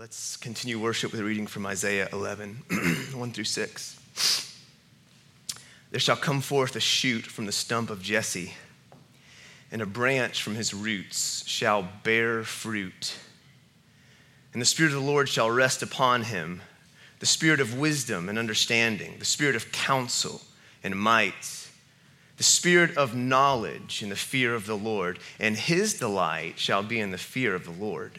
Let's continue worship with a reading from Isaiah 11, 1 through 6. There shall come forth a shoot from the stump of Jesse, and a branch from his roots shall bear fruit. And the Spirit of the Lord shall rest upon him the Spirit of wisdom and understanding, the Spirit of counsel and might, the Spirit of knowledge and the fear of the Lord. And his delight shall be in the fear of the Lord.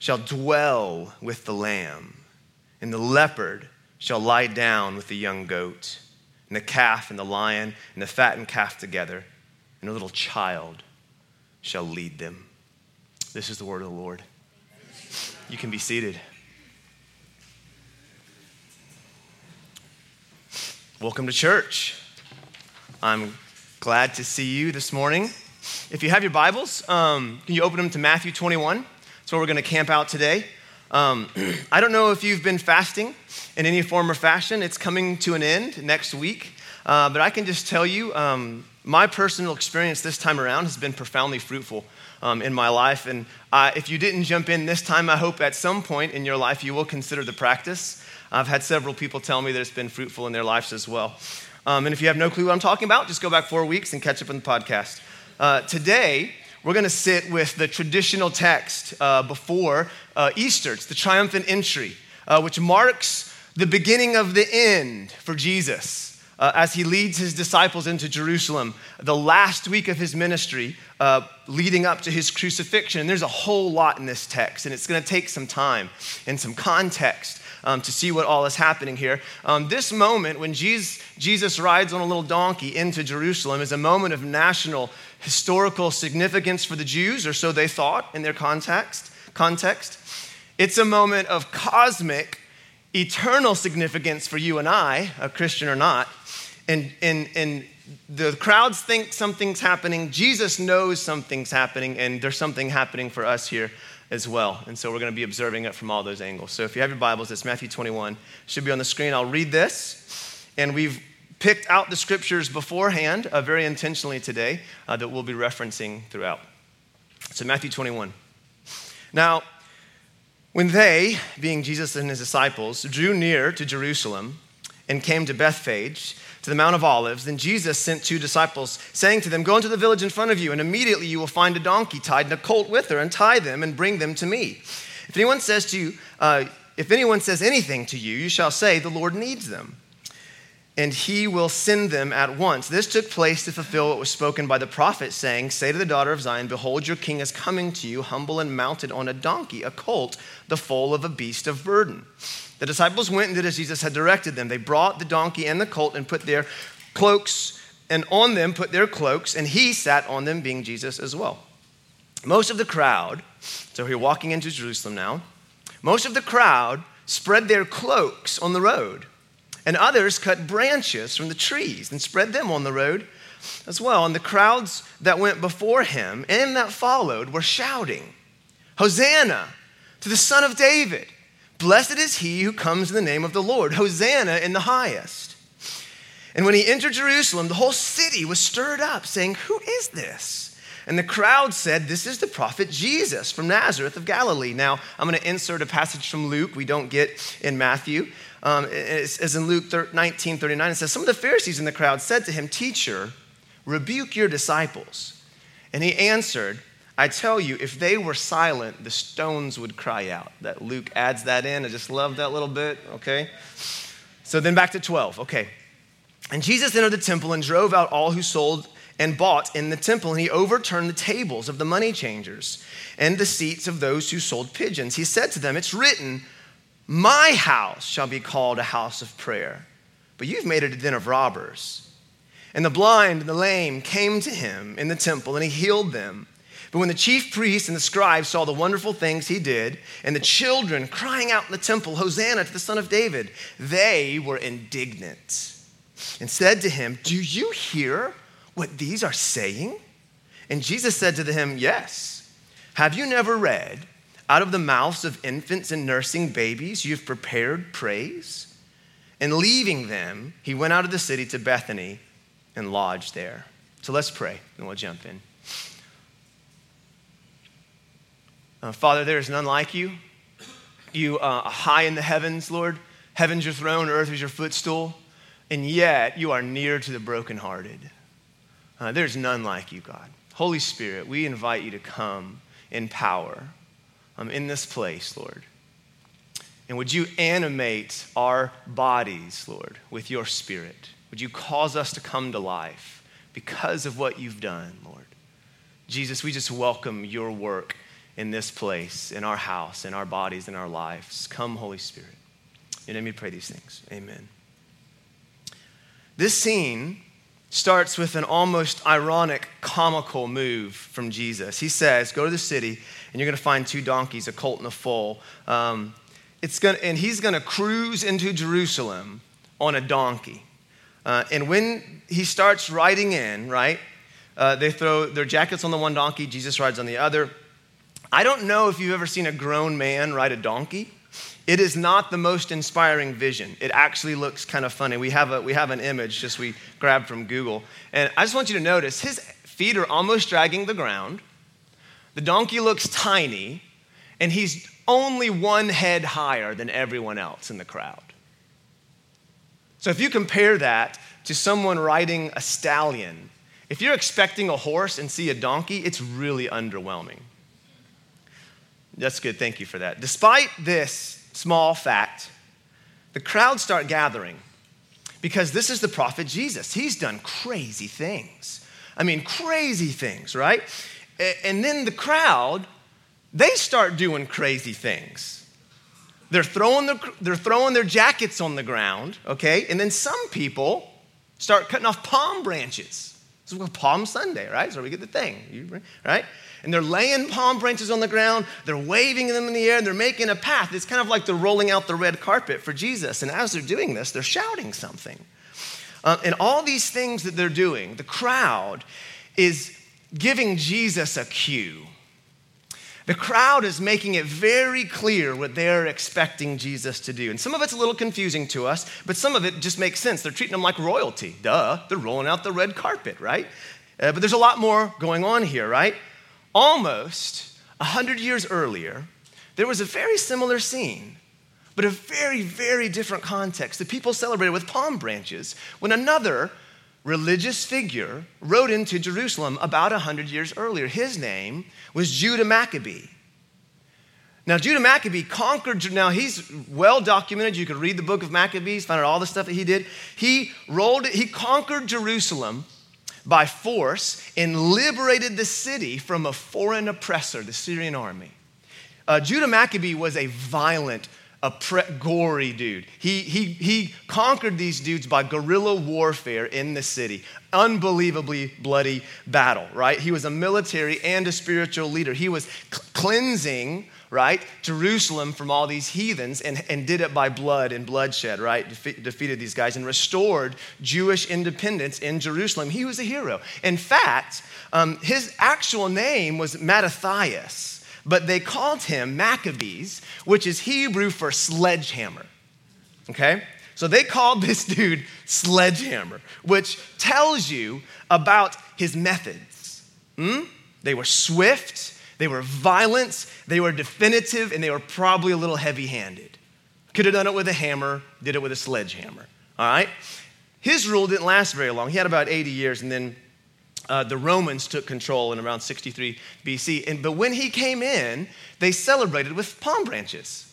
shall dwell with the lamb, and the leopard shall lie down with the young goat, and the calf and the lion and the fattened calf together, and a little child shall lead them. This is the word of the Lord. You can be seated. Welcome to church. I'm glad to see you this morning. If you have your Bibles, um, can you open them to Matthew 21? Where we're going to camp out today. Um, I don't know if you've been fasting in any form or fashion. It's coming to an end next week. Uh, but I can just tell you, um, my personal experience this time around has been profoundly fruitful um, in my life. And uh, if you didn't jump in this time, I hope at some point in your life you will consider the practice. I've had several people tell me that it's been fruitful in their lives as well. Um, and if you have no clue what I'm talking about, just go back four weeks and catch up on the podcast. Uh, today, we're going to sit with the traditional text uh, before uh, Easter. It's the triumphant entry, uh, which marks the beginning of the end for Jesus uh, as he leads his disciples into Jerusalem, the last week of his ministry uh, leading up to his crucifixion. And there's a whole lot in this text, and it's going to take some time and some context um, to see what all is happening here. Um, this moment, when Jesus, Jesus rides on a little donkey into Jerusalem, is a moment of national historical significance for the Jews, or so they thought in their context. context. It's a moment of cosmic, eternal significance for you and I, a Christian or not. And, and, and the crowds think something's happening. Jesus knows something's happening, and there's something happening for us here as well. And so we're going to be observing it from all those angles. So if you have your Bibles, it's Matthew 21. It should be on the screen. I'll read this. And we've picked out the scriptures beforehand uh, very intentionally today uh, that we'll be referencing throughout. So, Matthew 21. Now, when they, being Jesus and his disciples, drew near to Jerusalem and came to Bethphage, to the Mount of Olives, then Jesus sent two disciples, saying to them, Go into the village in front of you, and immediately you will find a donkey tied and a colt with her, and tie them and bring them to me. If anyone says to you, uh, if anyone says anything to you, you shall say, The Lord needs them and he will send them at once. This took place to fulfill what was spoken by the prophet, saying, Say to the daughter of Zion, Behold, your king is coming to you, humble and mounted on a donkey, a colt, the foal of a beast of burden. The disciples went and did as Jesus had directed them. They brought the donkey and the colt and put their cloaks, and on them put their cloaks, and he sat on them, being Jesus as well. Most of the crowd, so we're walking into Jerusalem now, most of the crowd spread their cloaks on the road and others cut branches from the trees and spread them on the road as well. And the crowds that went before him and that followed were shouting, Hosanna to the Son of David! Blessed is he who comes in the name of the Lord. Hosanna in the highest. And when he entered Jerusalem, the whole city was stirred up, saying, Who is this? And the crowd said, This is the prophet Jesus from Nazareth of Galilee. Now, I'm going to insert a passage from Luke we don't get in Matthew. Um, as in Luke 19 39, it says, Some of the Pharisees in the crowd said to him, Teacher, rebuke your disciples. And he answered, I tell you, if they were silent, the stones would cry out. That Luke adds that in. I just love that little bit, okay? So then back to 12, okay. And Jesus entered the temple and drove out all who sold and bought in the temple, and he overturned the tables of the money changers and the seats of those who sold pigeons. He said to them, It's written, my house shall be called a house of prayer, but you've made it a den of robbers. And the blind and the lame came to him in the temple, and he healed them. But when the chief priests and the scribes saw the wonderful things he did, and the children crying out in the temple, Hosanna to the Son of David, they were indignant and said to him, Do you hear what these are saying? And Jesus said to them, Yes. Have you never read, out of the mouths of infants and nursing babies, you've prepared praise? And leaving them, he went out of the city to Bethany and lodged there. So let's pray, and we'll jump in. Uh, Father, there is none like you. You uh, are high in the heavens, Lord. Heaven's your throne, earth is your footstool. And yet, you are near to the brokenhearted. Uh, there's none like you, God. Holy Spirit, we invite you to come in power um, in this place, Lord. And would you animate our bodies, Lord, with your spirit? Would you cause us to come to life because of what you've done, Lord? Jesus, we just welcome your work in this place, in our house, in our bodies, in our lives. Come, Holy Spirit. And let me pray these things. Amen. This scene starts with an almost ironic, comical move from Jesus. He says, Go to the city, and you're going to find two donkeys, a colt and a foal. Um, it's gonna, and he's going to cruise into Jerusalem on a donkey. Uh, and when he starts riding in, right, uh, they throw their jackets on the one donkey, Jesus rides on the other. I don't know if you've ever seen a grown man ride a donkey. It is not the most inspiring vision. It actually looks kind of funny. We have, a, we have an image just we grabbed from Google. And I just want you to notice his feet are almost dragging the ground. The donkey looks tiny, and he's only one head higher than everyone else in the crowd. So if you compare that to someone riding a stallion, if you're expecting a horse and see a donkey, it's really underwhelming. That's good. Thank you for that. Despite this small fact, the crowds start gathering because this is the prophet Jesus. He's done crazy things. I mean, crazy things, right? And then the crowd, they start doing crazy things. They're throwing, the, they're throwing their jackets on the ground, okay? And then some people start cutting off palm branches. This is Palm Sunday, right? So we get the thing, right? And they're laying palm branches on the ground, they're waving them in the air, and they're making a path. It's kind of like they're rolling out the red carpet for Jesus. And as they're doing this, they're shouting something. Uh, and all these things that they're doing, the crowd is giving Jesus a cue. The crowd is making it very clear what they're expecting Jesus to do. And some of it's a little confusing to us, but some of it just makes sense. They're treating him like royalty. Duh, they're rolling out the red carpet, right? Uh, but there's a lot more going on here, right? Almost 100 years earlier, there was a very similar scene, but a very, very different context. The people celebrated with palm branches when another religious figure rode into Jerusalem about 100 years earlier. His name was Judah Maccabee. Now, Judah Maccabee conquered, now he's well documented. You can read the book of Maccabees, find out all the stuff that he did. He rolled, he conquered Jerusalem by force and liberated the city from a foreign oppressor, the Syrian army. Uh, Judah Maccabee was a violent, a gory dude. He, he, he conquered these dudes by guerrilla warfare in the city. Unbelievably bloody battle, right? He was a military and a spiritual leader. He was cl- cleansing right? Jerusalem from all these heathens and, and did it by blood and bloodshed, right? Defe- defeated these guys and restored Jewish independence in Jerusalem. He was a hero. In fact, um, his actual name was Mattathias, but they called him Maccabees, which is Hebrew for sledgehammer, okay? So they called this dude Sledgehammer, which tells you about his methods. Hmm? They were swift, they were violent, they were definitive, and they were probably a little heavy handed. Could have done it with a hammer, did it with a sledgehammer. All right? His rule didn't last very long. He had about 80 years, and then uh, the Romans took control in around 63 BC. And, but when he came in, they celebrated with palm branches.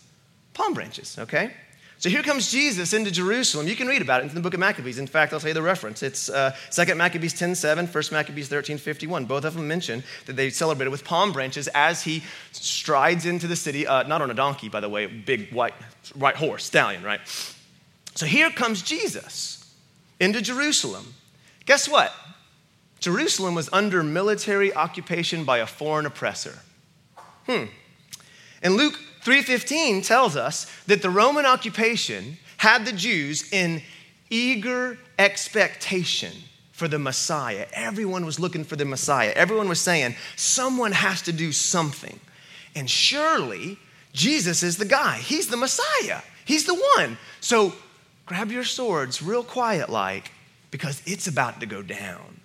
Palm branches, okay? So here comes Jesus into Jerusalem. You can read about it in the book of Maccabees. In fact, I'll tell you the reference. It's uh, 2 Maccabees 10 7, 1 Maccabees 13 51. Both of them mention that they celebrated with palm branches as he strides into the city, uh, not on a donkey, by the way, big white, white horse, stallion, right? So here comes Jesus into Jerusalem. Guess what? Jerusalem was under military occupation by a foreign oppressor. Hmm. And Luke 3:15 tells us that the Roman occupation had the Jews in eager expectation for the Messiah. Everyone was looking for the Messiah. Everyone was saying, someone has to do something. And surely Jesus is the guy. He's the Messiah. He's the one. So grab your swords real quiet like because it's about to go down.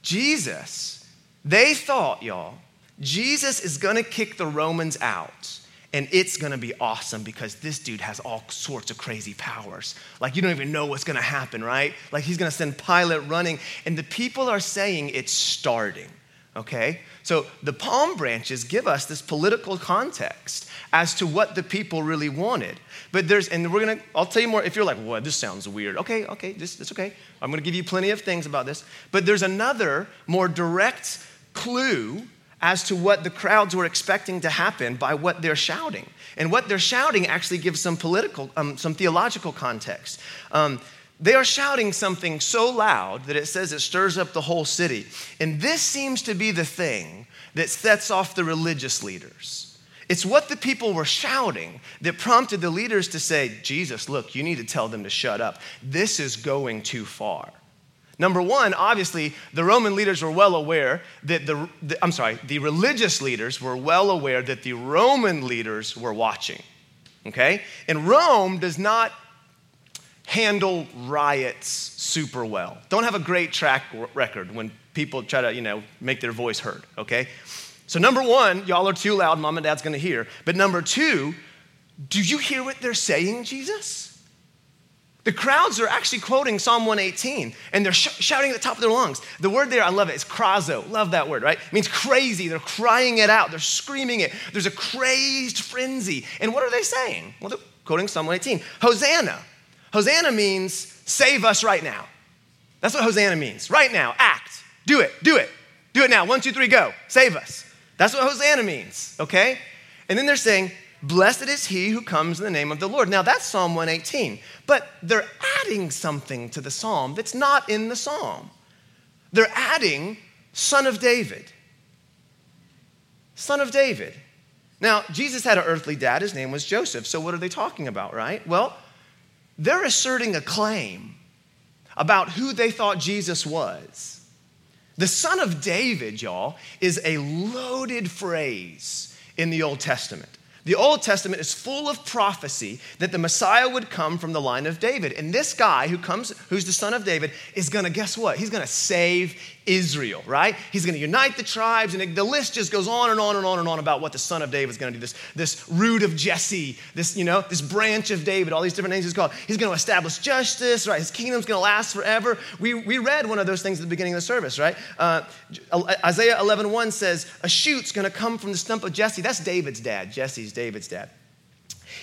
Jesus, they thought, y'all, Jesus is gonna kick the Romans out. And it's gonna be awesome because this dude has all sorts of crazy powers. Like, you don't even know what's gonna happen, right? Like, he's gonna send Pilate running, and the people are saying it's starting, okay? So, the palm branches give us this political context as to what the people really wanted. But there's, and we're gonna, I'll tell you more if you're like, well, this sounds weird. Okay, okay, this, this okay. I'm gonna give you plenty of things about this. But there's another more direct clue as to what the crowds were expecting to happen by what they're shouting. And what they're shouting actually gives some political, um, some theological context. Um, they are shouting something so loud that it says it stirs up the whole city. And this seems to be the thing that sets off the religious leaders. It's what the people were shouting that prompted the leaders to say, Jesus, look, you need to tell them to shut up. This is going too far. Number one, obviously, the Roman leaders were well aware that the, the, I'm sorry, the religious leaders were well aware that the Roman leaders were watching. Okay? And Rome does not handle riots super well. Don't have a great track record when people try to, you know, make their voice heard, okay? So number 1, y'all are too loud, mom and dad's going to hear. But number 2, do you hear what they're saying, Jesus? The crowds are actually quoting Psalm 118 and they're sh- shouting at the top of their lungs. The word there, I love it, it's krazo. Love that word, right? It means crazy. They're crying it out, they're screaming it. There's a crazed frenzy. And what are they saying? Well, they're quoting Psalm 118 Hosanna. Hosanna means save us right now. That's what Hosanna means. Right now, act. Do it, do it. Do it now. One, two, three, go. Save us. That's what Hosanna means, okay? And then they're saying, Blessed is he who comes in the name of the Lord. Now that's Psalm 118, but they're adding something to the psalm that's not in the psalm. They're adding Son of David. Son of David. Now, Jesus had an earthly dad, his name was Joseph. So, what are they talking about, right? Well, they're asserting a claim about who they thought Jesus was. The Son of David, y'all, is a loaded phrase in the Old Testament. The Old Testament is full of prophecy that the Messiah would come from the line of David. And this guy who comes, who's the son of David, is gonna, guess what? He's gonna save Israel, right? He's gonna unite the tribes, and the list just goes on and on and on and on about what the son of David is gonna do. This, this root of Jesse, this, you know, this branch of David, all these different names he's called. He's gonna establish justice, right? His kingdom's gonna last forever. We, we read one of those things at the beginning of the service, right? Uh, Isaiah 11 1 says, A shoot's gonna come from the stump of Jesse. That's David's dad, Jesse's David's dad.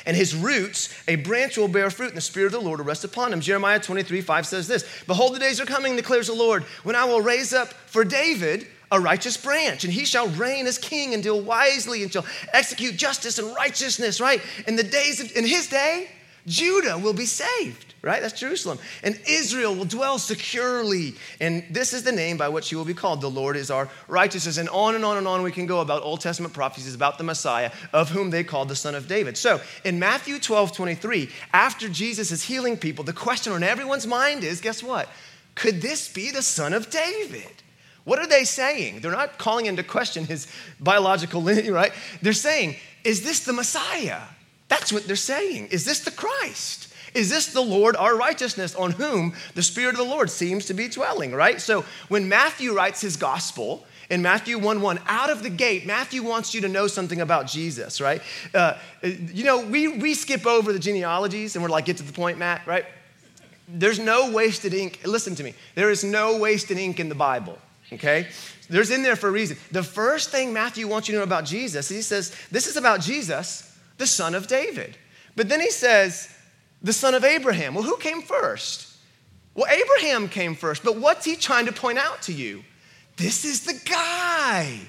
And his roots, a branch will bear fruit, and the Spirit of the Lord will rest upon him. Jeremiah 23, 5 says this Behold, the days are coming, declares the Lord, when I will raise up for David a righteous branch, and he shall reign as king and deal wisely and shall execute justice and righteousness, right? In the days of, in his day, Judah will be saved right? That's Jerusalem. And Israel will dwell securely. And this is the name by which he will be called. The Lord is our righteousness. And on and on and on we can go about Old Testament prophecies about the Messiah, of whom they called the Son of David. So in Matthew 12, 23, after Jesus is healing people, the question on everyone's mind is guess what? Could this be the Son of David? What are they saying? They're not calling into question his biological lineage, right? They're saying, is this the Messiah? That's what they're saying. Is this the Christ? Is this the Lord our righteousness on whom the Spirit of the Lord seems to be dwelling, right? So when Matthew writes his gospel, in Matthew 1 1, out of the gate, Matthew wants you to know something about Jesus, right? Uh, you know, we, we skip over the genealogies and we're like, get to the point, Matt, right? There's no wasted ink. Listen to me. There is no wasted ink in the Bible, okay? There's in there for a reason. The first thing Matthew wants you to know about Jesus, he says, this is about Jesus, the son of David. But then he says, the son of Abraham. Well, who came first? Well, Abraham came first, but what's he trying to point out to you? This is the guy.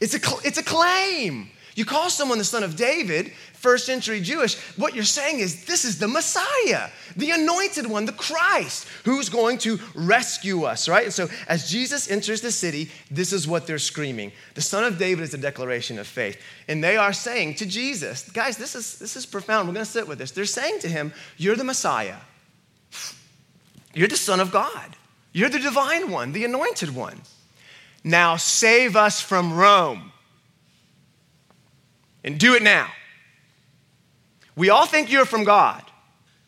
It's a, it's a claim. You call someone the son of David, first century Jewish, what you're saying is this is the Messiah, the anointed one, the Christ, who's going to rescue us, right? And so as Jesus enters the city, this is what they're screaming. The Son of David is a declaration of faith. And they are saying to Jesus, guys, this is, this is profound. We're going to sit with this. They're saying to him, You're the Messiah. You're the Son of God. You're the divine one, the anointed one. Now save us from Rome. And do it now. We all think you're from God.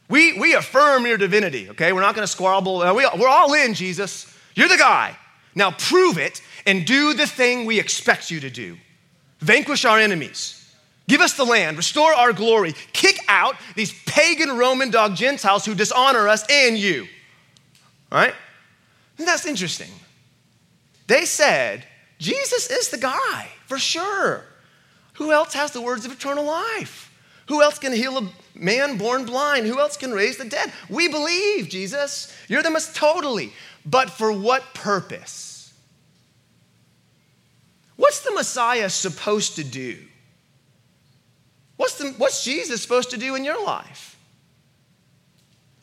We, we affirm your divinity, okay? We're not gonna squabble. Uh, we, we're all in, Jesus. You're the guy. Now prove it and do the thing we expect you to do vanquish our enemies. Give us the land, restore our glory, kick out these pagan Roman dog Gentiles who dishonor us and you. All right? And that's interesting. They said, Jesus is the guy, for sure. Who else has the words of eternal life? Who else can heal a man born blind? Who else can raise the dead? We believe, Jesus. You're the most totally. But for what purpose? What's the Messiah supposed to do? What's, the, what's Jesus supposed to do in your life?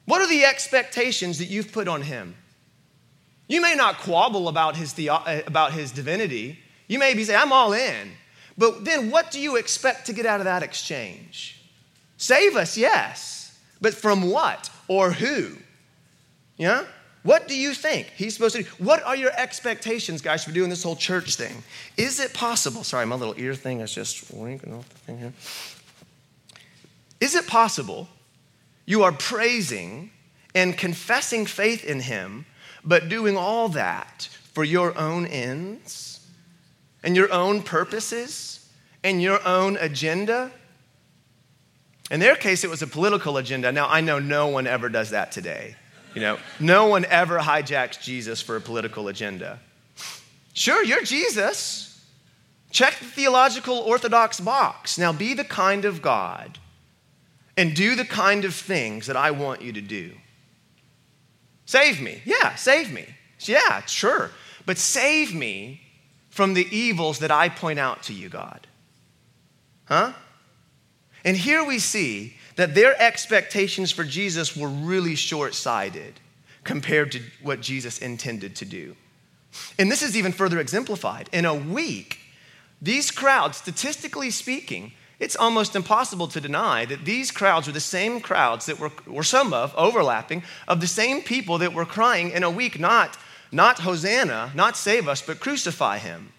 What are the expectations that you've put on him? You may not quabble about his, the, uh, about his divinity. You may be saying, I'm all in. But then what do you expect to get out of that exchange? Save us, yes. But from what or who? Yeah? What do you think he's supposed to do? What are your expectations, guys, for doing this whole church thing? Is it possible? Sorry, my little ear thing is just winking off the thing here. Is it possible you are praising and confessing faith in him, but doing all that for your own ends and your own purposes and your own agenda? In their case, it was a political agenda. Now, I know no one ever does that today. You know, no one ever hijacks Jesus for a political agenda. Sure, you're Jesus. Check the theological orthodox box. Now, be the kind of God and do the kind of things that I want you to do. Save me. Yeah, save me. Yeah, sure. But save me from the evils that I point out to you, God. Huh? And here we see that their expectations for Jesus were really short sighted compared to what Jesus intended to do. And this is even further exemplified. In a week, these crowds, statistically speaking, it's almost impossible to deny that these crowds were the same crowds that were, or some of, overlapping, of the same people that were crying in a week, not, not Hosanna, not save us, but crucify him.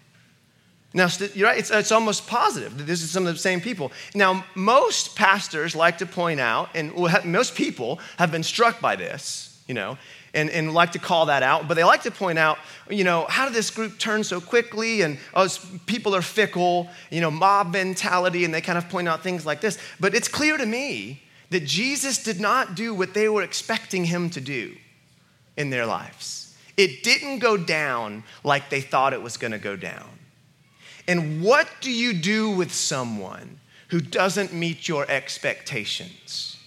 Now, you're right, it's, it's almost positive that this is some of the same people. Now, most pastors like to point out, and most people have been struck by this, you know, and, and like to call that out, but they like to point out, you know, how did this group turn so quickly? And oh, people are fickle, you know, mob mentality, and they kind of point out things like this. But it's clear to me that Jesus did not do what they were expecting him to do in their lives. It didn't go down like they thought it was going to go down. And what do you do with someone who doesn't meet your expectations?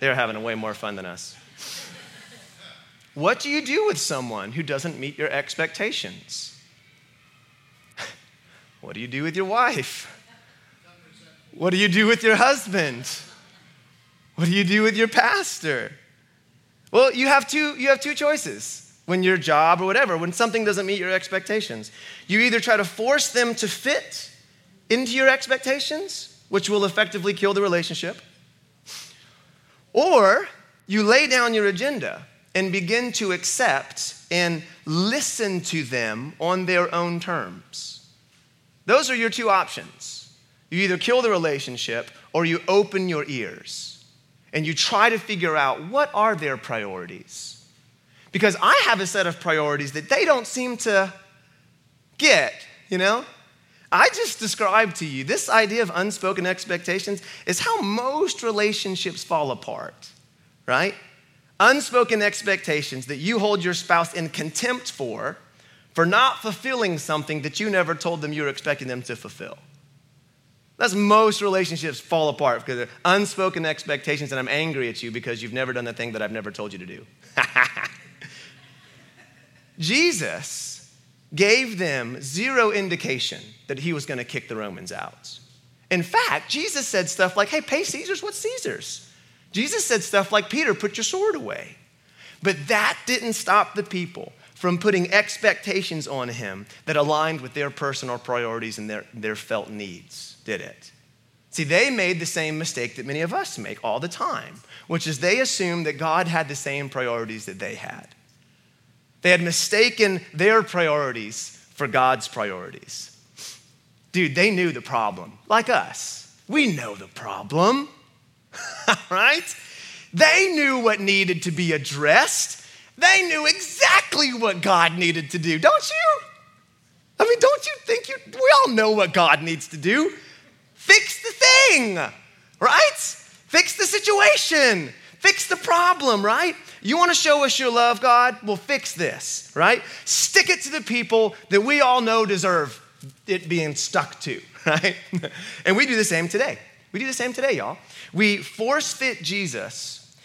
They're having way more fun than us. What do you do with someone who doesn't meet your expectations? What do you do with your wife? What do you do with your husband? What do you do with your pastor? Well, you have two, you have two choices when your job or whatever, when something doesn't meet your expectations. You either try to force them to fit into your expectations, which will effectively kill the relationship, or you lay down your agenda and begin to accept and listen to them on their own terms. Those are your two options. You either kill the relationship or you open your ears and you try to figure out what are their priorities because I have a set of priorities that they don't seem to get, you know? I just described to you this idea of unspoken expectations is how most relationships fall apart, right? Unspoken expectations that you hold your spouse in contempt for, for not fulfilling something that you never told them you were expecting them to fulfill. That's most relationships fall apart because of unspoken expectations, and I'm angry at you because you've never done the thing that I've never told you to do. Jesus gave them zero indication that he was going to kick the Romans out. In fact, Jesus said stuff like, hey, pay Caesar's what's Caesar's. Jesus said stuff like, Peter, put your sword away. But that didn't stop the people from putting expectations on him that aligned with their personal priorities and their, their felt needs, did it? See, they made the same mistake that many of us make all the time, which is they assumed that God had the same priorities that they had. They had mistaken their priorities for God's priorities. Dude, they knew the problem, like us. We know the problem, right? They knew what needed to be addressed. They knew exactly what God needed to do, don't you? I mean, don't you think you, we all know what God needs to do? Fix the thing, right? Fix the situation, fix the problem, right? You want to show us your love, God? We'll fix this, right? Stick it to the people that we all know deserve it being stuck to, right? and we do the same today. We do the same today, y'all. We force fit Jesus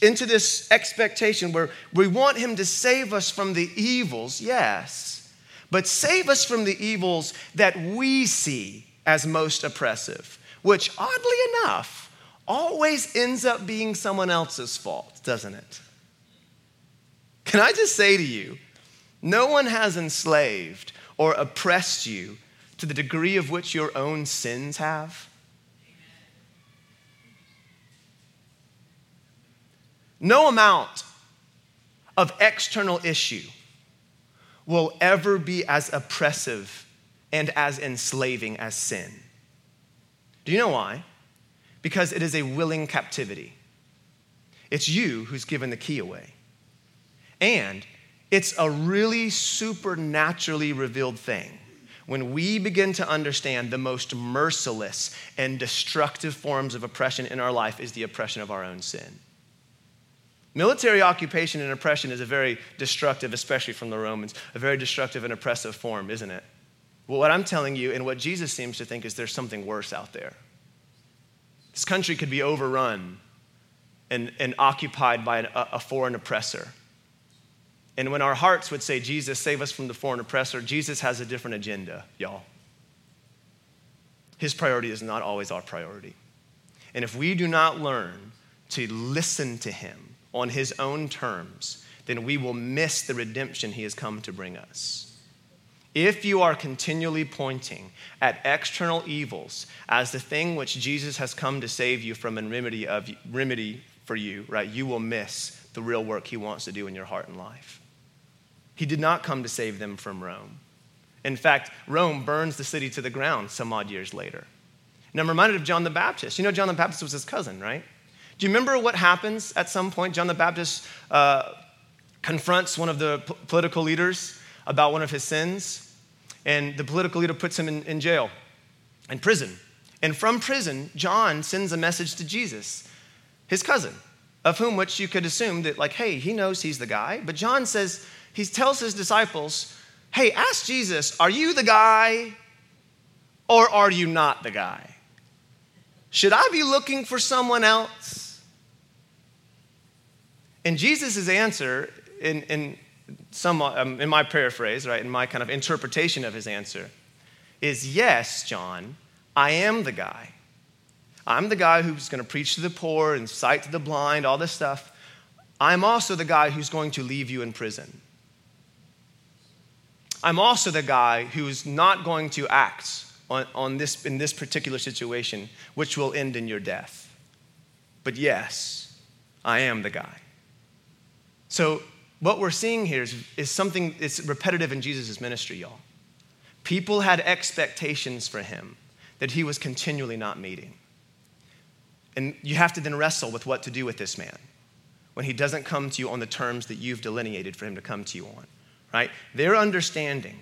into this expectation where we want him to save us from the evils, yes, but save us from the evils that we see as most oppressive, which oddly enough always ends up being someone else's fault, doesn't it? Can I just say to you, no one has enslaved or oppressed you to the degree of which your own sins have. No amount of external issue will ever be as oppressive and as enslaving as sin. Do you know why? Because it is a willing captivity. It's you who's given the key away. And it's a really supernaturally revealed thing when we begin to understand the most merciless and destructive forms of oppression in our life is the oppression of our own sin. Military occupation and oppression is a very destructive, especially from the Romans, a very destructive and oppressive form, isn't it? Well, what I'm telling you, and what Jesus seems to think, is there's something worse out there. This country could be overrun and, and occupied by an, a foreign oppressor. And when our hearts would say, Jesus, save us from the foreign oppressor, Jesus has a different agenda, y'all. His priority is not always our priority. And if we do not learn to listen to him, on his own terms, then we will miss the redemption he has come to bring us. If you are continually pointing at external evils as the thing which Jesus has come to save you from and remedy, of, remedy for you, right, you will miss the real work he wants to do in your heart and life. He did not come to save them from Rome. In fact, Rome burns the city to the ground some odd years later. And I'm reminded of John the Baptist. You know, John the Baptist was his cousin, right? Do you remember what happens at some point? John the Baptist uh, confronts one of the p- political leaders about one of his sins, and the political leader puts him in, in jail, in prison. And from prison, John sends a message to Jesus, his cousin, of whom which you could assume that, like, hey, he knows he's the guy. But John says, he tells his disciples, hey, ask Jesus, are you the guy or are you not the guy? Should I be looking for someone else? And Jesus' answer, in, in, some, um, in my paraphrase, right, in my kind of interpretation of his answer, is yes, John, I am the guy. I'm the guy who's going to preach to the poor and sight to the blind, all this stuff. I'm also the guy who's going to leave you in prison. I'm also the guy who's not going to act on, on this, in this particular situation, which will end in your death. But yes, I am the guy. So, what we're seeing here is, is something that's repetitive in Jesus' ministry, y'all. People had expectations for him that he was continually not meeting. And you have to then wrestle with what to do with this man when he doesn't come to you on the terms that you've delineated for him to come to you on, right? Their understanding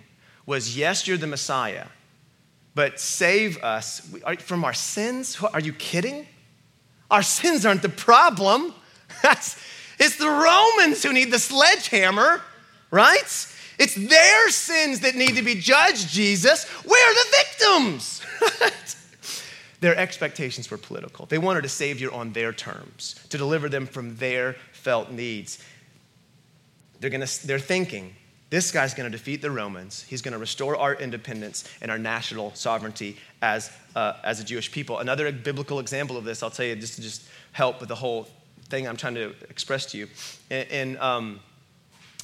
was yes, you're the Messiah, but save us from our sins. Are you kidding? Our sins aren't the problem. That's, it's the Romans who need the sledgehammer, right? It's their sins that need to be judged, Jesus. We're the victims. their expectations were political. They wanted a savior on their terms, to deliver them from their felt needs. They're, gonna, they're thinking This guy's going to defeat the Romans. He's going to restore our independence and our national sovereignty as, uh, as a Jewish people. Another biblical example of this, I'll tell you, just to just help with the whole thing I'm trying to express to you. In, in um,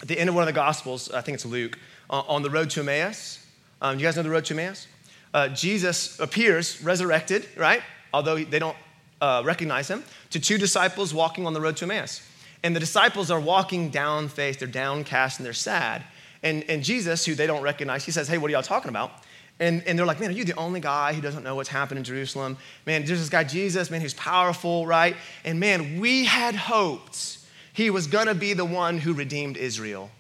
at the end of one of the Gospels, I think it's Luke, uh, on the road to Emmaus. Um, you guys know the road to Emmaus? Uh, Jesus appears resurrected, right? Although they don't uh, recognize him, to two disciples walking on the road to Emmaus. And the disciples are walking down faith, they're downcast and they're sad. And, and Jesus, who they don't recognize, he says, Hey, what are y'all talking about? And, and they're like, Man, are you the only guy who doesn't know what's happened in Jerusalem? Man, there's this guy, Jesus, man, who's powerful, right? And man, we had hoped he was gonna be the one who redeemed Israel.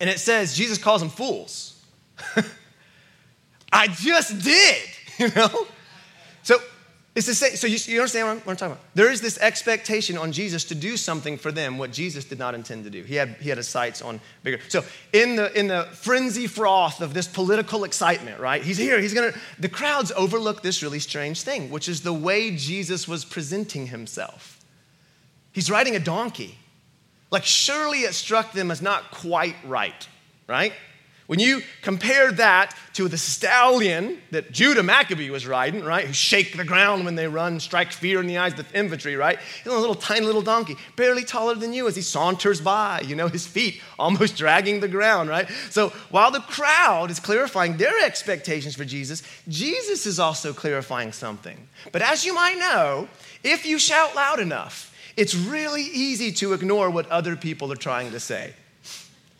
And it says, Jesus calls them fools. I just did, you know? So it's the same. So you, you understand what I'm, what I'm, talking about? There is this expectation on Jesus to do something for them, what Jesus did not intend to do. He had, he had his sights on bigger. So in the, in the frenzy froth of this political excitement, right? He's here. He's to, the crowds overlook this really strange thing, which is the way Jesus was presenting himself. He's riding a donkey. Like surely it struck them as not quite right, right? When you compare that to the stallion that Judah Maccabee was riding, right, who shake the ground when they run, strike fear in the eyes of the infantry, right? He's a little tiny little donkey, barely taller than you as he saunters by, you know, his feet almost dragging the ground, right? So while the crowd is clarifying their expectations for Jesus, Jesus is also clarifying something. But as you might know, if you shout loud enough, it's really easy to ignore what other people are trying to say.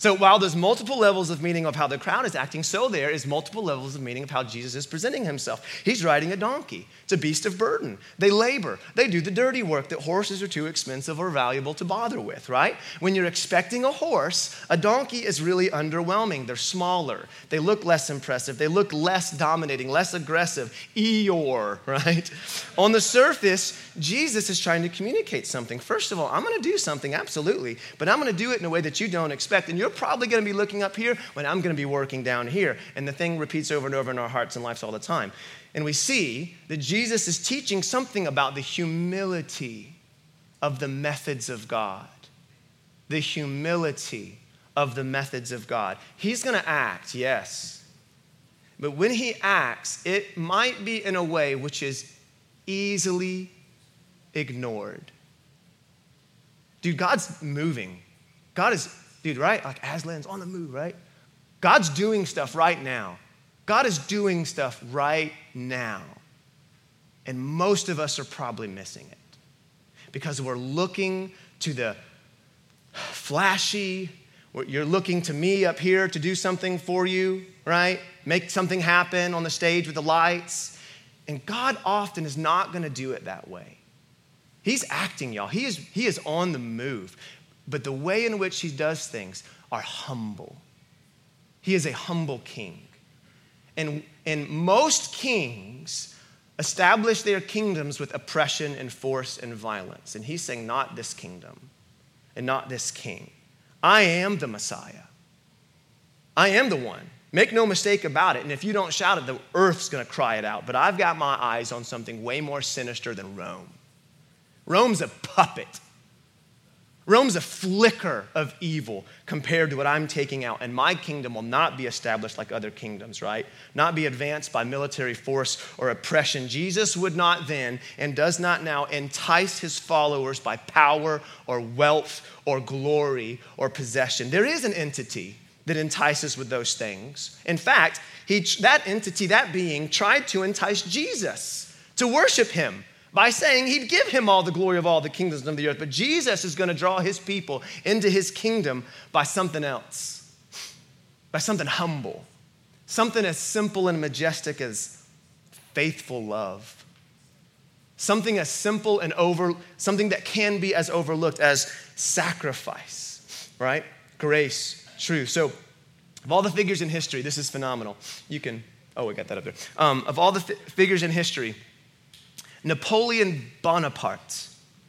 So while there's multiple levels of meaning of how the crowd is acting, so there is multiple levels of meaning of how Jesus is presenting himself. He's riding a donkey. It's a beast of burden. They labor. They do the dirty work that horses are too expensive or valuable to bother with, right? When you're expecting a horse, a donkey is really underwhelming. They're smaller. They look less impressive. They look less dominating, less aggressive. Eeyore, right? On the surface, Jesus is trying to communicate something. First of all, I'm going to do something, absolutely, but I'm going to do it in a way that you don't expect. And you're probably going to be looking up here when I'm going to be working down here. And the thing repeats over and over in our hearts and lives all the time. And we see that Jesus is teaching something about the humility of the methods of God. The humility of the methods of God. He's going to act, yes. But when he acts, it might be in a way which is easily ignored. Dude, God's moving. God is, dude, right? Like Aslan's on the move, right? God's doing stuff right now. God is doing stuff right now. And most of us are probably missing it because we're looking to the flashy, you're looking to me up here to do something for you, right? Make something happen on the stage with the lights. And God often is not going to do it that way. He's acting, y'all. He is, he is on the move. But the way in which he does things are humble. He is a humble king. And, and most kings establish their kingdoms with oppression and force and violence. And he's saying, not this kingdom and not this king. I am the Messiah. I am the one. Make no mistake about it. And if you don't shout it, the earth's going to cry it out. But I've got my eyes on something way more sinister than Rome. Rome's a puppet. Rome's a flicker of evil compared to what I'm taking out, and my kingdom will not be established like other kingdoms, right? Not be advanced by military force or oppression. Jesus would not then and does not now entice his followers by power or wealth or glory or possession. There is an entity that entices with those things. In fact, he, that entity, that being, tried to entice Jesus to worship him by saying he'd give him all the glory of all the kingdoms of the earth. But Jesus is going to draw his people into his kingdom by something else, by something humble, something as simple and majestic as faithful love. Something as simple and over, something that can be as overlooked as sacrifice, right? Grace, truth. So, of all the figures in history, this is phenomenal. You can, oh, we got that up there. Um, of all the fi- figures in history, Napoleon Bonaparte,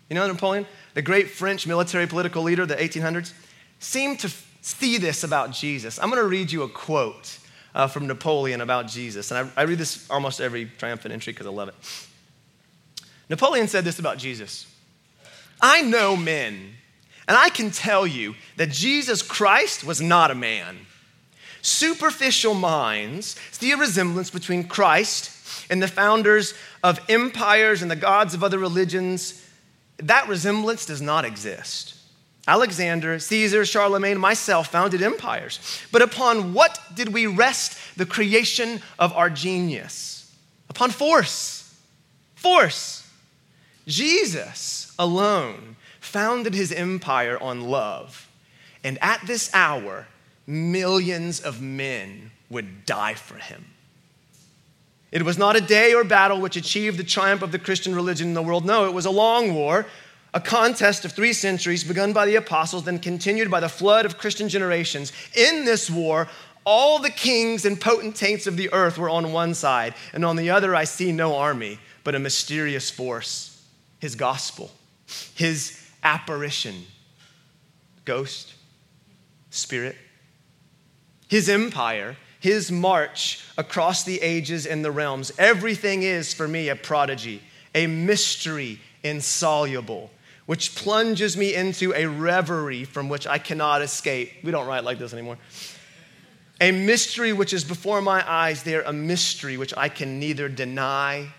you know Napoleon? The great French military political leader of the 1800s, seemed to see this about Jesus. I'm going to read you a quote uh, from Napoleon about Jesus. And I, I read this almost every triumphant entry because I love it. Napoleon said this about Jesus I know men. And I can tell you that Jesus Christ was not a man. Superficial minds see a resemblance between Christ and the founders of empires and the gods of other religions. That resemblance does not exist. Alexander, Caesar, Charlemagne, myself founded empires. But upon what did we rest the creation of our genius? Upon force. Force. Jesus alone founded his empire on love. And at this hour, millions of men would die for him. It was not a day or battle which achieved the triumph of the Christian religion in the world. No, it was a long war, a contest of three centuries begun by the apostles, then continued by the flood of Christian generations. In this war, all the kings and potentates of the earth were on one side, and on the other, I see no army, but a mysterious force, his gospel, his apparition, ghost, spirit, his empire, his march across the ages and the realms. Everything is for me a prodigy, a mystery insoluble, which plunges me into a reverie from which I cannot escape. We don't write like this anymore. A mystery which is before my eyes, there, a mystery which I can neither deny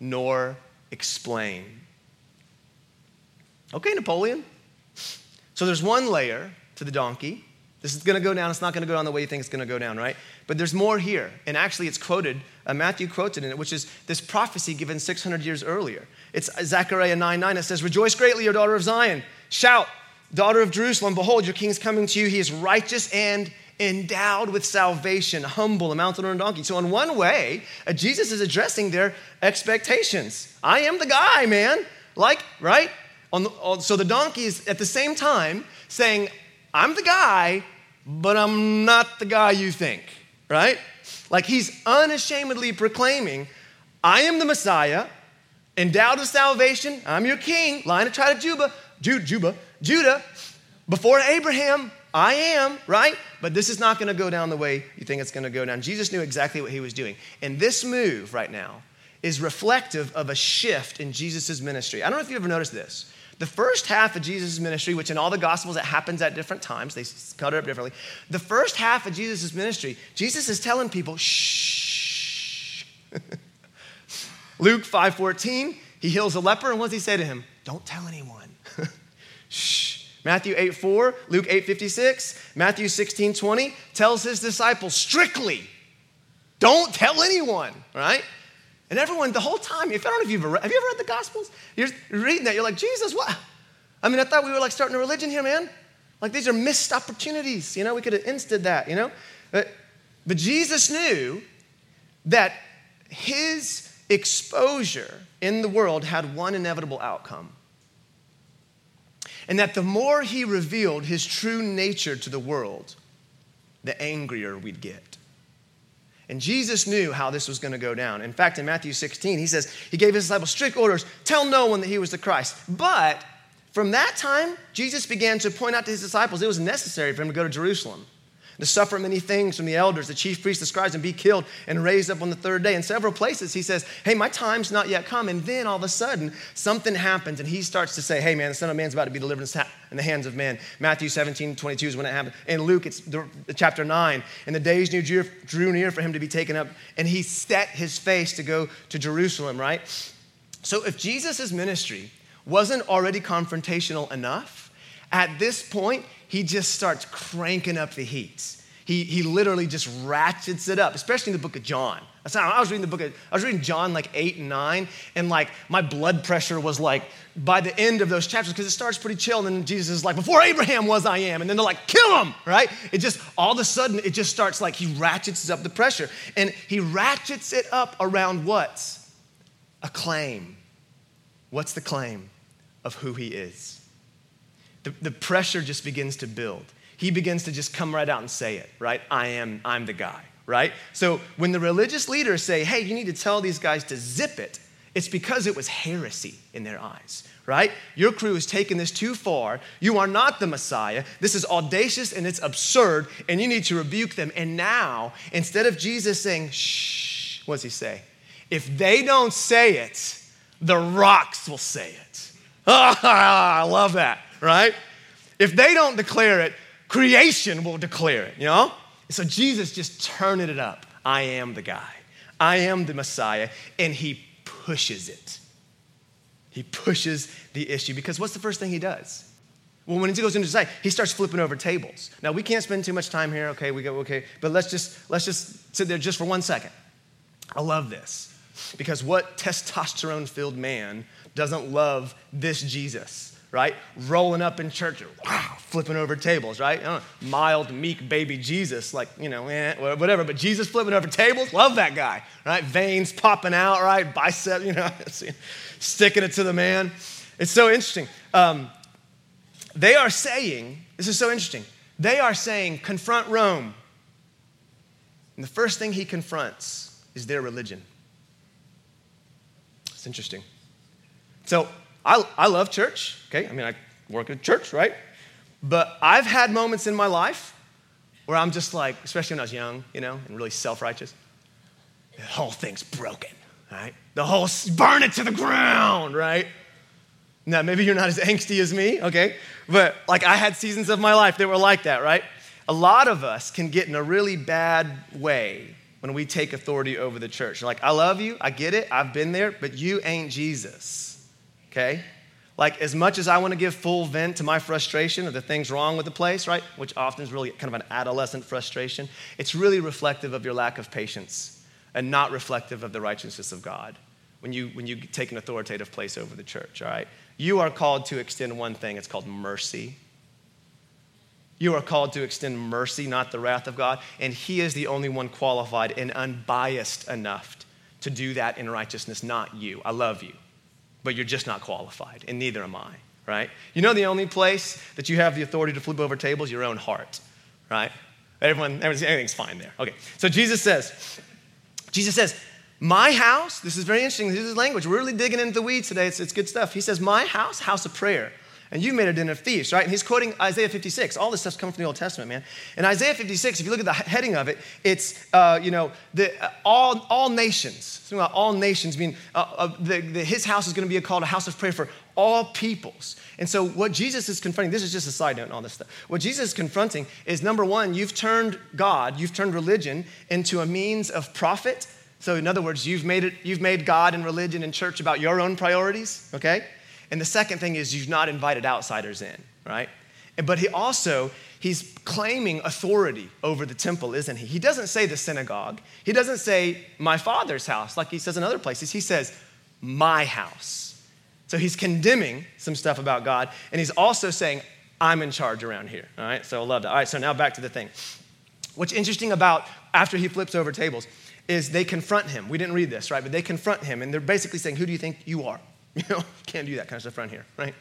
nor explain. Okay, Napoleon. So there's one layer to the donkey. This is going to go down. It's not going to go down the way you think it's going to go down, right? But there's more here. And actually, it's quoted, uh, Matthew quoted in it, which is this prophecy given 600 years earlier. It's Zechariah 9 9. It says, Rejoice greatly, O daughter of Zion. Shout, daughter of Jerusalem. Behold, your king is coming to you. He is righteous and endowed with salvation, humble, and mounted on a donkey. So, in one way, uh, Jesus is addressing their expectations. I am the guy, man. Like, right? On the, on, so the donkey is at the same time saying, I'm the guy, but I'm not the guy you think, right? Like he's unashamedly proclaiming, I am the Messiah, endowed with salvation. I'm your king, lion of tribe of Juba, Juba, Judah. Before Abraham, I am, right? But this is not going to go down the way you think it's going to go down. Jesus knew exactly what he was doing. And this move right now is reflective of a shift in Jesus' ministry. I don't know if you ever noticed this. The first half of Jesus' ministry, which in all the Gospels it happens at different times, they cut it up differently. The first half of Jesus' ministry, Jesus is telling people, shh. Luke 5:14, he heals a leper, and what does he say to him? Don't tell anyone. shh. Matthew 8 4, Luke 8.56, Matthew 16.20 tells his disciples strictly, don't tell anyone, right? And everyone, the whole time, if I don't know if you've ever, have you ever read the Gospels? You're reading that, you're like, Jesus, what? I mean, I thought we were like starting a religion here, man. Like these are missed opportunities. You know, we could have insted that, you know? But, but Jesus knew that his exposure in the world had one inevitable outcome. And that the more he revealed his true nature to the world, the angrier we'd get. And Jesus knew how this was going to go down. In fact, in Matthew 16, he says, He gave his disciples strict orders tell no one that he was the Christ. But from that time, Jesus began to point out to his disciples it was necessary for him to go to Jerusalem to suffer many things from the elders, the chief priests, the scribes, and be killed and raised up on the third day. In several places, he says, Hey, my time's not yet come. And then all of a sudden, something happens, and he starts to say, Hey, man, the Son of Man's about to be delivered in the hands of men. Matthew 17, 22 is when it happened. In Luke, it's the, chapter 9. And the days drew near for him to be taken up, and he set his face to go to Jerusalem, right? So if Jesus' ministry wasn't already confrontational enough, at this point, he just starts cranking up the heat. He, he literally just ratchets it up, especially in the book of John. I was reading the book of, I was reading John like eight and nine, and like my blood pressure was like by the end of those chapters, because it starts pretty chill, and then Jesus is like, before Abraham was, I am. And then they're like, kill him, right? It just, all of a sudden, it just starts like he ratchets up the pressure. And he ratchets it up around what? A claim. What's the claim of who he is? The, the pressure just begins to build. He begins to just come right out and say it, right? I am, I'm the guy, right? So when the religious leaders say, hey, you need to tell these guys to zip it, it's because it was heresy in their eyes, right? Your crew has taken this too far. You are not the Messiah. This is audacious and it's absurd, and you need to rebuke them. And now, instead of Jesus saying, shh, what does he say? If they don't say it, the rocks will say it. Oh, I love that right? If they don't declare it, creation will declare it, you know? So Jesus just turning it up. I am the guy. I am the Messiah. And he pushes it. He pushes the issue because what's the first thing he does? Well, when he goes into society, he starts flipping over tables. Now we can't spend too much time here. Okay, we go okay, but let's just let's just sit there just for one second. I love this because what testosterone-filled man doesn't love this Jesus? Right? Rolling up in church, flipping over tables, right? mild, meek baby Jesus, like, you know, eh, whatever. But Jesus flipping over tables, love that guy, right? Veins popping out, right? Bicep, you know, sticking it to the man. It's so interesting. Um, they are saying, this is so interesting, they are saying, confront Rome. And the first thing he confronts is their religion. It's interesting. So I, I love church, okay? I mean, I work at church, right? But I've had moments in my life where I'm just like, especially when I was young, you know, and really self righteous, the whole thing's broken, right? The whole, burn it to the ground, right? Now, maybe you're not as angsty as me, okay? But like I had seasons of my life that were like that, right? A lot of us can get in a really bad way when we take authority over the church. Like, I love you, I get it, I've been there, but you ain't Jesus, okay? Like, as much as I want to give full vent to my frustration of the things wrong with the place, right, which often is really kind of an adolescent frustration, it's really reflective of your lack of patience and not reflective of the righteousness of God when you, when you take an authoritative place over the church, all right? You are called to extend one thing, it's called mercy. You are called to extend mercy, not the wrath of God. And He is the only one qualified and unbiased enough to do that in righteousness, not you. I love you, but you're just not qualified, and neither am I, right? You know, the only place that you have the authority to flip over tables, your own heart, right? Everyone, everything's fine there. Okay, so Jesus says, Jesus says, my house, this is very interesting. This is language. We're really digging into the weeds today. It's, it's good stuff. He says, My house, house of prayer. And you made it in of thieves, right? And he's quoting Isaiah 56. All this stuff's coming from the Old Testament, man. In Isaiah 56, if you look at the heading of it, it's, uh, you know, the, uh, all, all nations. It's about all nations, mean uh, uh, the, the, his house is going to be called a house of prayer for all peoples. And so what Jesus is confronting, this is just a side note on all this stuff. What Jesus is confronting is number one, you've turned God, you've turned religion into a means of profit so, in other words, you've made, it, you've made God and religion and church about your own priorities, okay? And the second thing is you've not invited outsiders in, right? But he also, he's claiming authority over the temple, isn't he? He doesn't say the synagogue. He doesn't say my father's house like he says in other places. He says my house. So he's condemning some stuff about God, and he's also saying, I'm in charge around here. All right, so I love that. All right, so now back to the thing. What's interesting about after he flips over tables, is they confront him. We didn't read this, right? But they confront him and they're basically saying, Who do you think you are? You know, can't do that kind of stuff around here, right?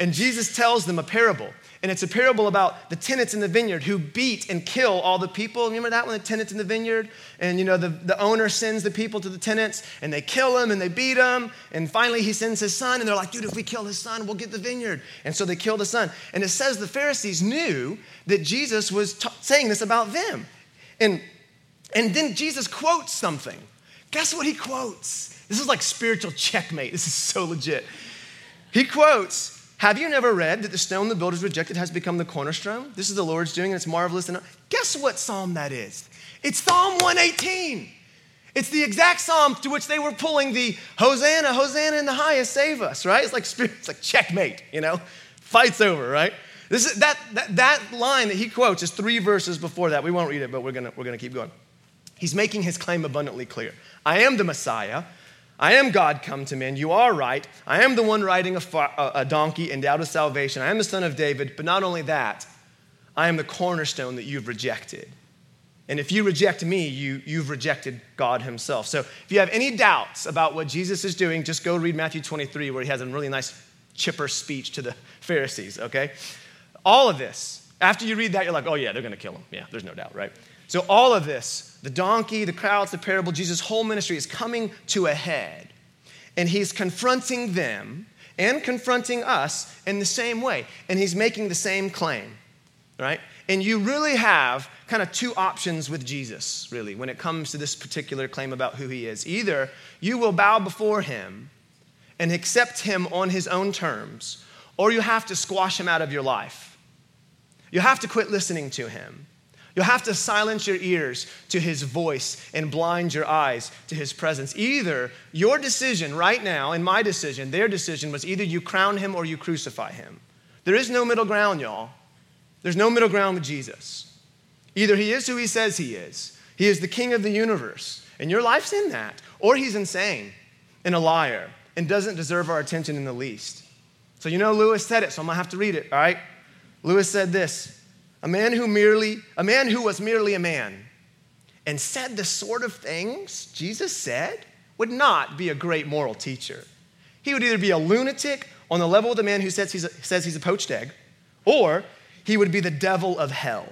And Jesus tells them a parable. And it's a parable about the tenants in the vineyard who beat and kill all the people. Remember that one, the tenants in the vineyard? And you know, the, the owner sends the people to the tenants and they kill them and they beat them. And finally he sends his son and they're like, dude, if we kill his son, we'll get the vineyard. And so they kill the son. And it says the Pharisees knew that Jesus was t- saying this about them. And and then Jesus quotes something. Guess what he quotes? This is like spiritual checkmate. This is so legit. He quotes, Have you never read that the stone the builders rejected has become the cornerstone? This is the Lord's doing, and it's marvelous. And guess what psalm that is? It's Psalm 118. It's the exact psalm to which they were pulling the Hosanna, Hosanna in the highest, save us, right? It's like it's like checkmate, you know? Fight's over, right? This is, that, that, that line that he quotes is three verses before that. We won't read it, but we're gonna, we're gonna keep going. He's making his claim abundantly clear. I am the Messiah. I am God come to men. You are right. I am the one riding a, a donkey endowed with salvation. I am the son of David. But not only that, I am the cornerstone that you've rejected. And if you reject me, you, you've rejected God Himself. So if you have any doubts about what Jesus is doing, just go read Matthew 23, where He has a really nice, chipper speech to the Pharisees, okay? All of this, after you read that, you're like, oh, yeah, they're going to kill him. Yeah, there's no doubt, right? So, all of this, the donkey, the crowds, the parable, Jesus' whole ministry is coming to a head. And he's confronting them and confronting us in the same way. And he's making the same claim, right? And you really have kind of two options with Jesus, really, when it comes to this particular claim about who he is. Either you will bow before him and accept him on his own terms, or you have to squash him out of your life You have to quit listening to him. You'll have to silence your ears to his voice and blind your eyes to his presence. Either your decision right now and my decision, their decision was either you crown him or you crucify him. There is no middle ground, y'all. There's no middle ground with Jesus. Either he is who he says he is, he is the king of the universe, and your life's in that, or he's insane and a liar and doesn't deserve our attention in the least. So, you know, Lewis said it, so I'm gonna have to read it, all right? Lewis said this a man who merely, a man who was merely a man and said the sort of things Jesus said would not be a great moral teacher. He would either be a lunatic on the level of the man who says he's a, says he's a poached egg, or he would be the devil of hell.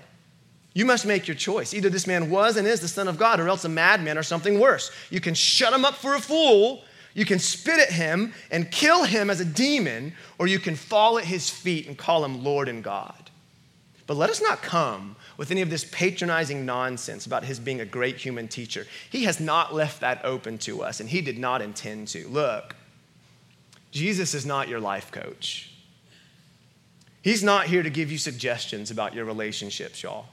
You must make your choice. Either this man was and is the Son of God, or else a madman or something worse. You can shut him up for a fool, you can spit at him and kill him as a demon, or you can fall at his feet and call him Lord and God. But let us not come with any of this patronizing nonsense about his being a great human teacher. He has not left that open to us, and he did not intend to. Look, Jesus is not your life coach. He's not here to give you suggestions about your relationships, y'all,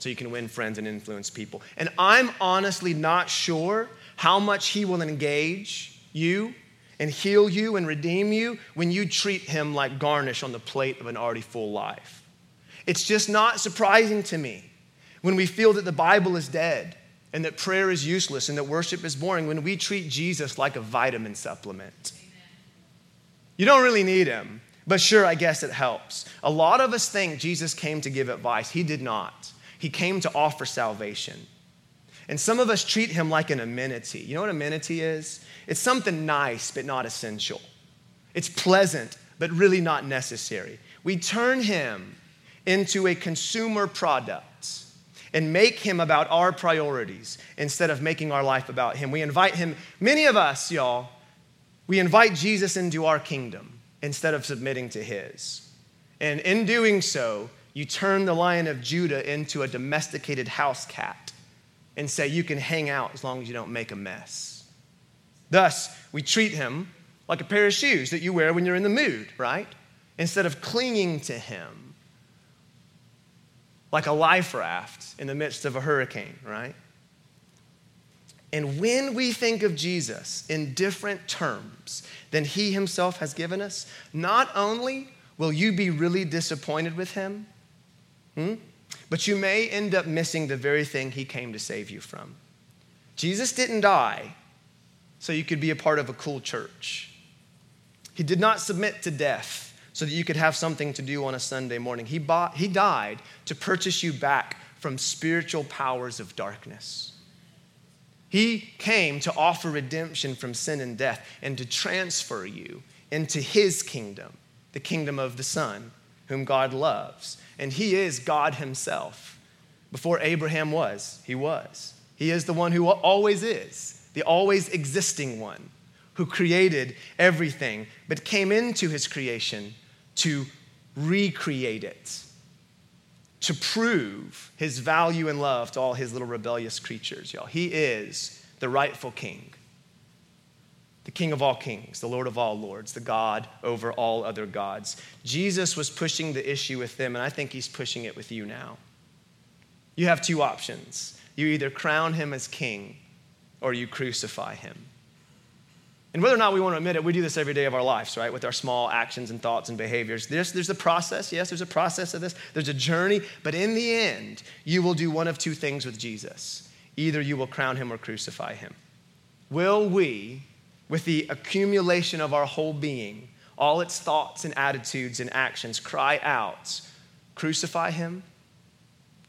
so you can win friends and influence people. And I'm honestly not sure how much he will engage you and heal you and redeem you when you treat him like garnish on the plate of an already full life. It's just not surprising to me when we feel that the Bible is dead and that prayer is useless and that worship is boring when we treat Jesus like a vitamin supplement. You don't really need him, but sure, I guess it helps. A lot of us think Jesus came to give advice. He did not, he came to offer salvation. And some of us treat him like an amenity. You know what amenity is? It's something nice, but not essential. It's pleasant, but really not necessary. We turn him into a consumer product and make him about our priorities instead of making our life about him. We invite him, many of us, y'all, we invite Jesus into our kingdom instead of submitting to his. And in doing so, you turn the lion of Judah into a domesticated house cat and say, You can hang out as long as you don't make a mess. Thus, we treat him like a pair of shoes that you wear when you're in the mood, right? Instead of clinging to him like a life raft in the midst of a hurricane, right? And when we think of Jesus in different terms than he himself has given us, not only will you be really disappointed with him, hmm, but you may end up missing the very thing he came to save you from. Jesus didn't die so you could be a part of a cool church. He did not submit to death so that you could have something to do on a Sunday morning. He, bought, he died to purchase you back from spiritual powers of darkness. He came to offer redemption from sin and death and to transfer you into his kingdom, the kingdom of the Son, whom God loves. And he is God himself. Before Abraham was, he was. He is the one who always is, the always existing one who created everything, but came into his creation to recreate it, to prove his value and love to all his little rebellious creatures, y'all. He is the rightful king, the king of all kings, the Lord of all lords, the God over all other gods. Jesus was pushing the issue with them, and I think he's pushing it with you now. You have two options you either crown him as king or you crucify him. And whether or not we want to admit it, we do this every day of our lives, right? With our small actions and thoughts and behaviors. There's, there's a process. Yes, there's a process of this. There's a journey. But in the end, you will do one of two things with Jesus either you will crown him or crucify him. Will we, with the accumulation of our whole being, all its thoughts and attitudes and actions, cry out, crucify him?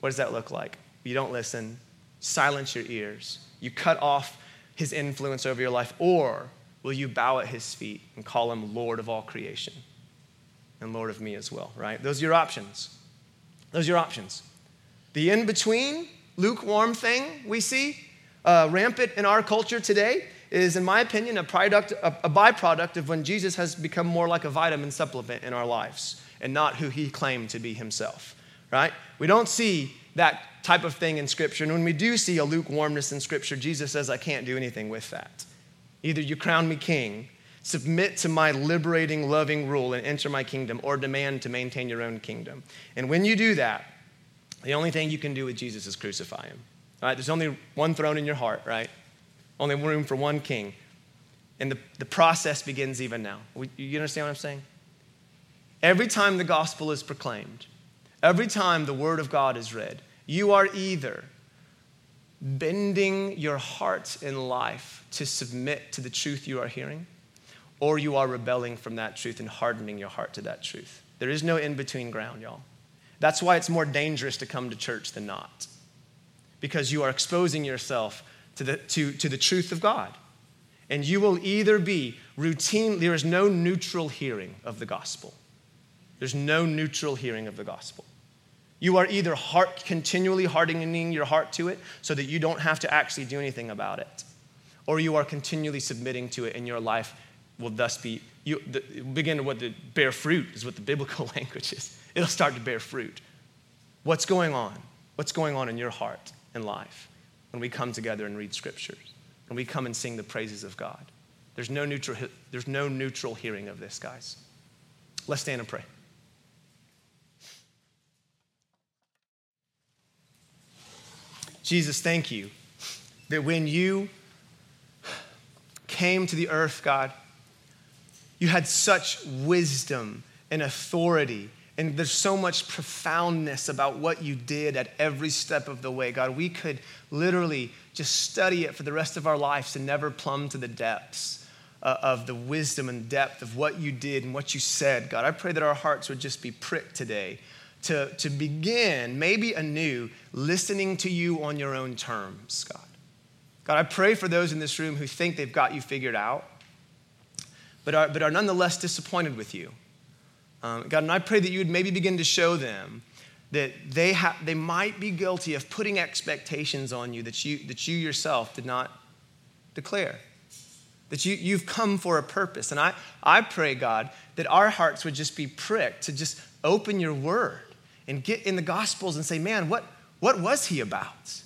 What does that look like? You don't listen, silence your ears, you cut off his influence over your life, or will you bow at his feet and call him Lord of all creation and Lord of me as well, right? Those are your options. Those are your options. The in between, lukewarm thing we see uh, rampant in our culture today is, in my opinion, a, product, a, a byproduct of when Jesus has become more like a vitamin supplement in our lives and not who he claimed to be himself, right? We don't see that type of thing in Scripture. And when we do see a lukewarmness in Scripture, Jesus says, I can't do anything with that. Either you crown me king, Submit to my liberating, loving rule and enter my kingdom, or demand to maintain your own kingdom. And when you do that, the only thing you can do with Jesus is crucify him. All right, there's only one throne in your heart, right? Only room for one king. And the, the process begins even now. You understand what I'm saying? Every time the gospel is proclaimed, every time the word of God is read, you are either bending your heart in life to submit to the truth you are hearing, or you are rebelling from that truth and hardening your heart to that truth. There is no in between ground, y'all. That's why it's more dangerous to come to church than not, because you are exposing yourself to the, to, to the truth of God. And you will either be routine, there is no neutral hearing of the gospel. There's no neutral hearing of the gospel. You are either heart, continually hardening your heart to it so that you don't have to actually do anything about it, or you are continually submitting to it, and your life will thus be, you the, begin to what the bear fruit is what the biblical language is. It'll start to bear fruit. What's going on? What's going on in your heart and life when we come together and read scriptures, when we come and sing the praises of God? There's no neutral, there's no neutral hearing of this, guys. Let's stand and pray. Jesus, thank you that when you came to the earth, God, you had such wisdom and authority. And there's so much profoundness about what you did at every step of the way. God, we could literally just study it for the rest of our lives and never plumb to the depths uh, of the wisdom and depth of what you did and what you said. God, I pray that our hearts would just be pricked today to, to begin, maybe anew, listening to you on your own terms, God. God, I pray for those in this room who think they've got you figured out, but are, but are nonetheless disappointed with you. Um, God, and I pray that you would maybe begin to show them that they, ha- they might be guilty of putting expectations on you that you, that you yourself did not declare. That you, you've come for a purpose. And I, I pray, God, that our hearts would just be pricked to just open your word and get in the Gospels and say, man, what, what was he about?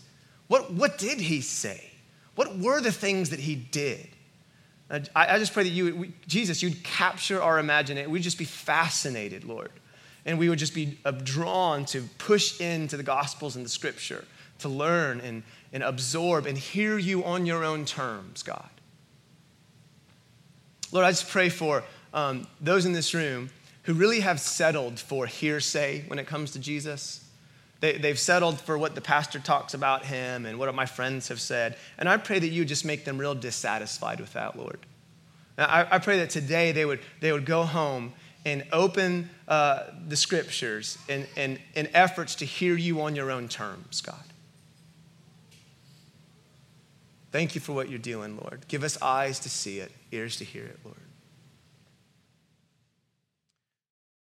What, what did he say? What were the things that he did? I, I just pray that you, we, Jesus, you'd capture our imagination. We'd just be fascinated, Lord. And we would just be drawn to push into the Gospels and the Scripture to learn and, and absorb and hear you on your own terms, God. Lord, I just pray for um, those in this room who really have settled for hearsay when it comes to Jesus. They, they've settled for what the pastor talks about him and what my friends have said. And I pray that you just make them real dissatisfied with that, Lord. Now, I, I pray that today they would, they would go home and open uh, the scriptures in, in, in efforts to hear you on your own terms, God. Thank you for what you're doing, Lord. Give us eyes to see it, ears to hear it, Lord.